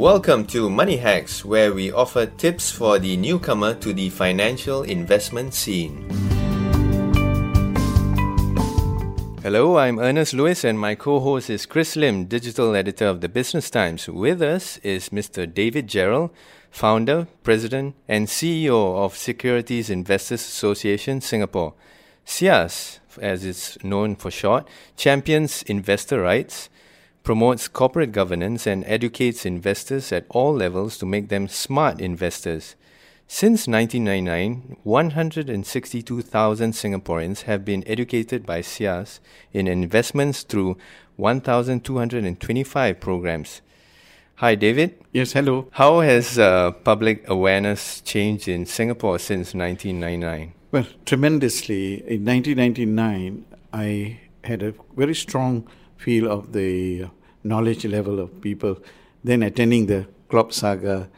Welcome to Money Hacks, where we offer tips for the newcomer to the financial investment scene. Hello, I'm Ernest Luis, and my co host is Chris Lim, digital editor of the Business Times. With us is Mr. David Gerald, founder, president, and CEO of Securities Investors Association Singapore. SIAS, as it's known for short, champions investor rights promotes corporate governance and educates investors at all levels to make them smart investors. Since 1999, 162,000 Singaporeans have been educated by SIAS in investments through 1,225 programs. Hi, David. Yes, hello. How has uh, public awareness changed in Singapore since 1999? Well, tremendously. In 1999, I had a very strong feel of the knowledge level of people then attending the CLOB Saga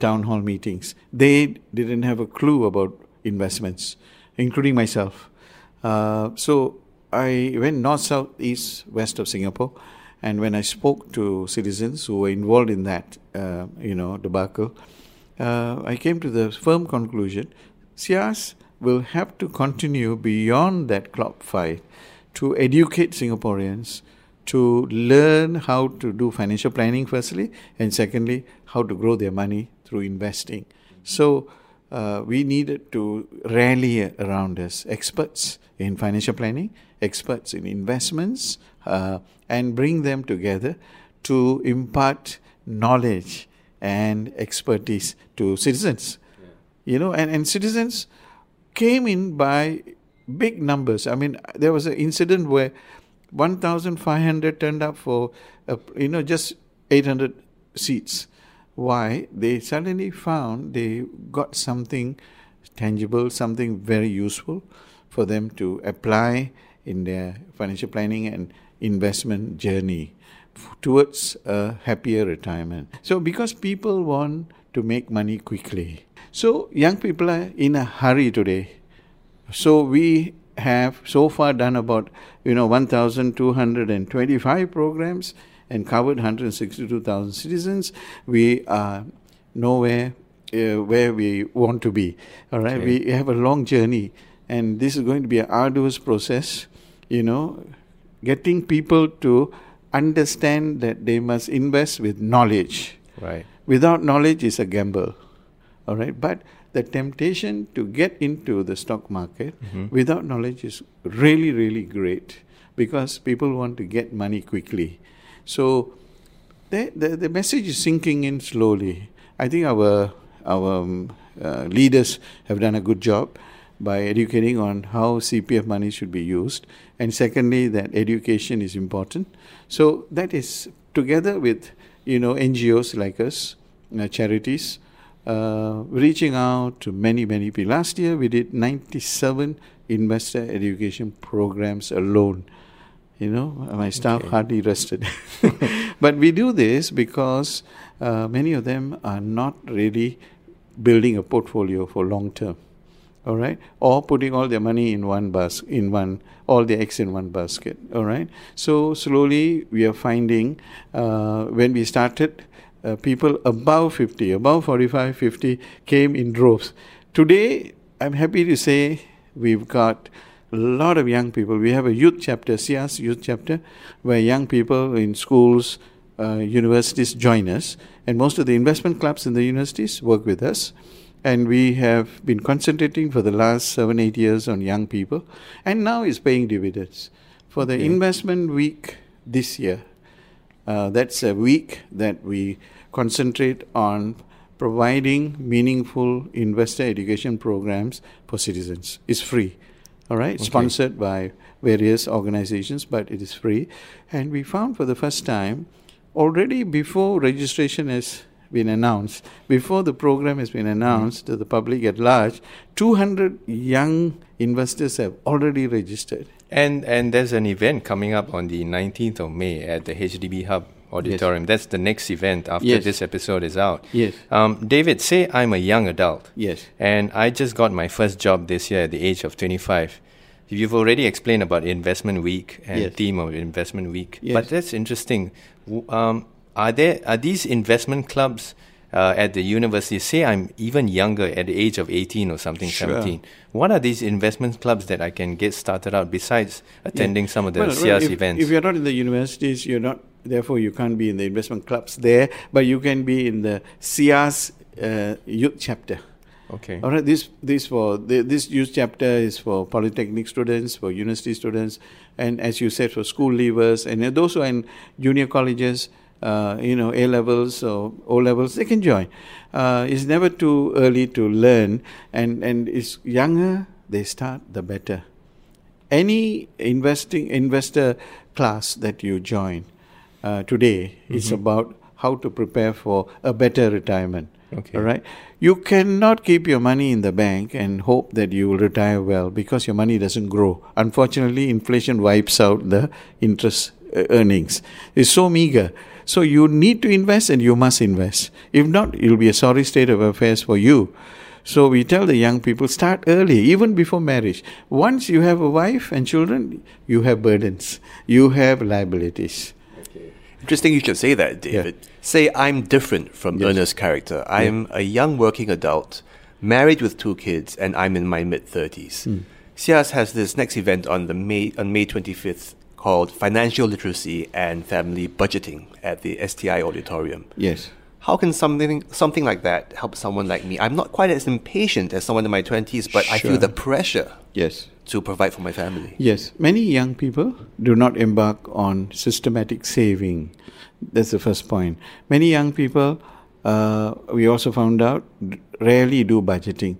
town hall meetings. They didn't have a clue about investments, including myself. Uh, so I went north, south, east, west of Singapore, and when I spoke to citizens who were involved in that, uh, you know, debacle, uh, I came to the firm conclusion: SIAS will have to continue beyond that CLOB fight to educate Singaporeans to learn how to do financial planning, firstly, and secondly, how to grow their money through investing. So, uh, we needed to rally around us experts in financial planning, experts in investments, uh, and bring them together to impart knowledge and expertise to citizens. Yeah. You know, and, and citizens came in by big numbers. I mean, there was an incident where 1,500 turned up for, uh, you know, just 800 seats. Why? They suddenly found they got something tangible, something very useful for them to apply in their financial planning and investment journey towards a happier retirement. So, because people want to make money quickly, so young people are in a hurry today. So, we have so far done about you know 1225 programs and covered 162,000 citizens. We are nowhere uh, where we want to be. All right? Okay. we have a long journey and this is going to be an arduous process you know getting people to understand that they must invest with knowledge. Right. Without knowledge is a gamble. All right? But the temptation to get into the stock market mm-hmm. without knowledge is really, really great because people want to get money quickly. So the, the, the message is sinking in slowly. I think our, our um, uh, leaders have done a good job by educating on how CPF money should be used. And secondly, that education is important. So that is together with you know NGOs like us, uh, charities, uh, reaching out to many, many people. Last year, we did 97 investor education programs alone. You know, my staff okay. hardly rested. but we do this because uh, many of them are not really building a portfolio for long term. All right, or putting all their money in one bus, in one, all their eggs in one basket. All right. So slowly we are finding uh, when we started uh, people above 50, above 45, 50 came in droves. Today, I'm happy to say we've got a lot of young people. We have a youth chapter, SIAS youth chapter, where young people in schools, uh, universities join us, and most of the investment clubs in the universities work with us. And we have been concentrating for the last seven, eight years on young people, and now it's paying dividends. For the okay. investment week this year, uh, that's a week that we concentrate on providing meaningful investor education programs for citizens. It's free, all right? Okay. Sponsored by various organizations, but it is free. And we found for the first time, already before registration has been announced, before the program has been announced mm. to the public at large, 200 young investors have already registered. And and there's an event coming up on the 19th of May at the HDB Hub Auditorium. Yes. That's the next event after yes. this episode is out. Yes. Um, David, say I'm a young adult. Yes. And I just got my first job this year at the age of 25. You've already explained about Investment Week and yes. theme of Investment Week. Yes. But that's interesting. Um, are there are these investment clubs uh, at the university? Say I'm even younger, at the age of 18 or something, Sure. 17. What are these investment clubs that I can get started out besides attending some of the Well, SIAS well, if, events? If you're not in the universities, you're not. Therefore, you can't be in the investment clubs there, but you can be in the SIAS uh, youth chapter. okay. All right, this this for the, this youth chapter is for polytechnic students, for university students, and as you said, for school leavers and those who are in junior colleges, uh, you know, A levels or O levels, they can join. Uh, it's never too early to learn, and and it's younger they start, the better. Any investing investor class that you join uh, today it's about how to prepare for a better retirement. Okay. All right. You cannot keep your money in the bank and hope that you will retire well because your money doesn't grow. Unfortunately, inflation wipes out the interest uh, earnings. It's so meager. So you need to invest and you must invest. If not, it will be a sorry state of affairs for you. So we tell the young people start early, even before marriage. Once you have a wife and children, you have burdens, you have liabilities. Interesting you should say that, David. Say I'm different from Yes. Ernest's character. I'm a young working adult, married with two kids, and I'm in my mid 30s. Hmm. SIAS has this next event on the May on May 25th called Financial Literacy and Family Budgeting at the STI Auditorium. Yes. How can something something like that help someone like me? I'm not quite as impatient as someone in my 20s, but I feel the pressure Yes. To provide for my family. Yes, many young people do not embark on systematic saving. That's the first point. Many young people, uh, we also found out, rarely do budgeting.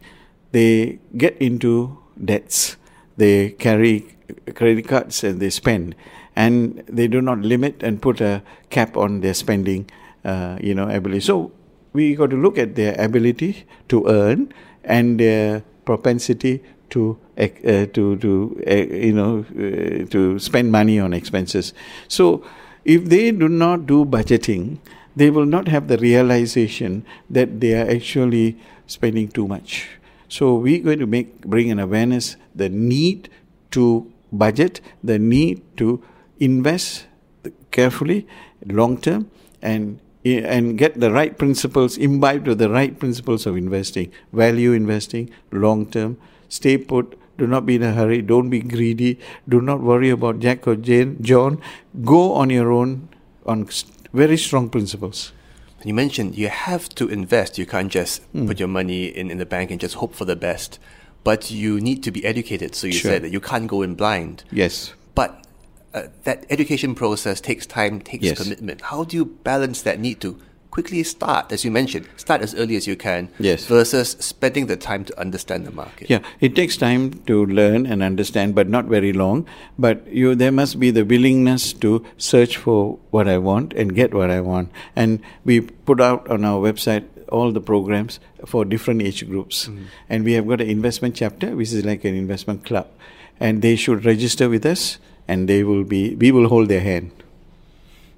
They get into debts. They carry credit cards and they spend, and they do not limit and put a cap on their spending. Uh, you know, ability. So we got to look at their ability to earn and their propensity to uh, to to uh, you know uh, to spend money on expenses. So if they do not do budgeting, they will not have the realization that they are actually spending too much. So we're going to make bring an awareness the need to budget, the need to invest carefully, long term, and and get the right principles, imbibe to the right principles of investing, value investing, long term, stay put, do not be in a hurry, don't be greedy, do not worry about Jack or Jane, John, go on your own on very strong principles. You mentioned you have to invest. You can't just put your money in, in the bank and just hope for the best. But you need to be educated. So you Sure. said that you can't go in blind. Yes. But uh, that education process takes time, takes Yes. commitment. How do you balance that need to quickly start, as you mentioned, start as early as you can, Yes. versus spending the time to understand the market? Yeah, it takes time to learn and understand, but not very long. But you, there must be the willingness to search for what I want and get what I want. And we put out on our website all the programs for different age groups. Mm. And we have got an investment chapter, which is like an investment club. And they should register with us, and they will be. We will hold their hand.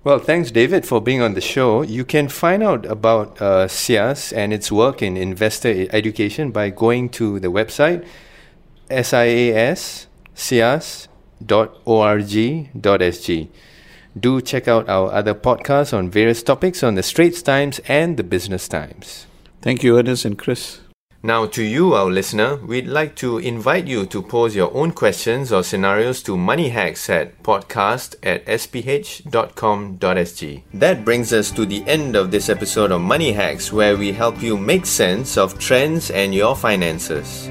Well, thanks, David, for being on the show. You can find out about uh, SIAS and its work in investor education by going to the website sias.org.sg. Do check out our other podcasts on various topics on the Straits Times and the Business Times. Thank you, Ernest and Chris. Now, to you, our listener, we'd like to invite you to pose your own questions or scenarios to Money Hacks at podcast at sph.com.sg. That brings us to the end of this episode of Money Hacks, where we help you make sense of trends and your finances.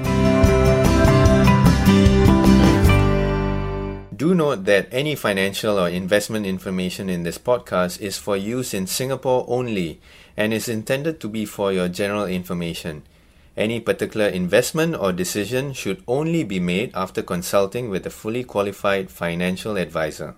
Do note that any financial or investment information in this podcast is for use in Singapore only and is intended to be for your general information. Any particular investment or decision should only be made after consulting with a fully qualified financial advisor.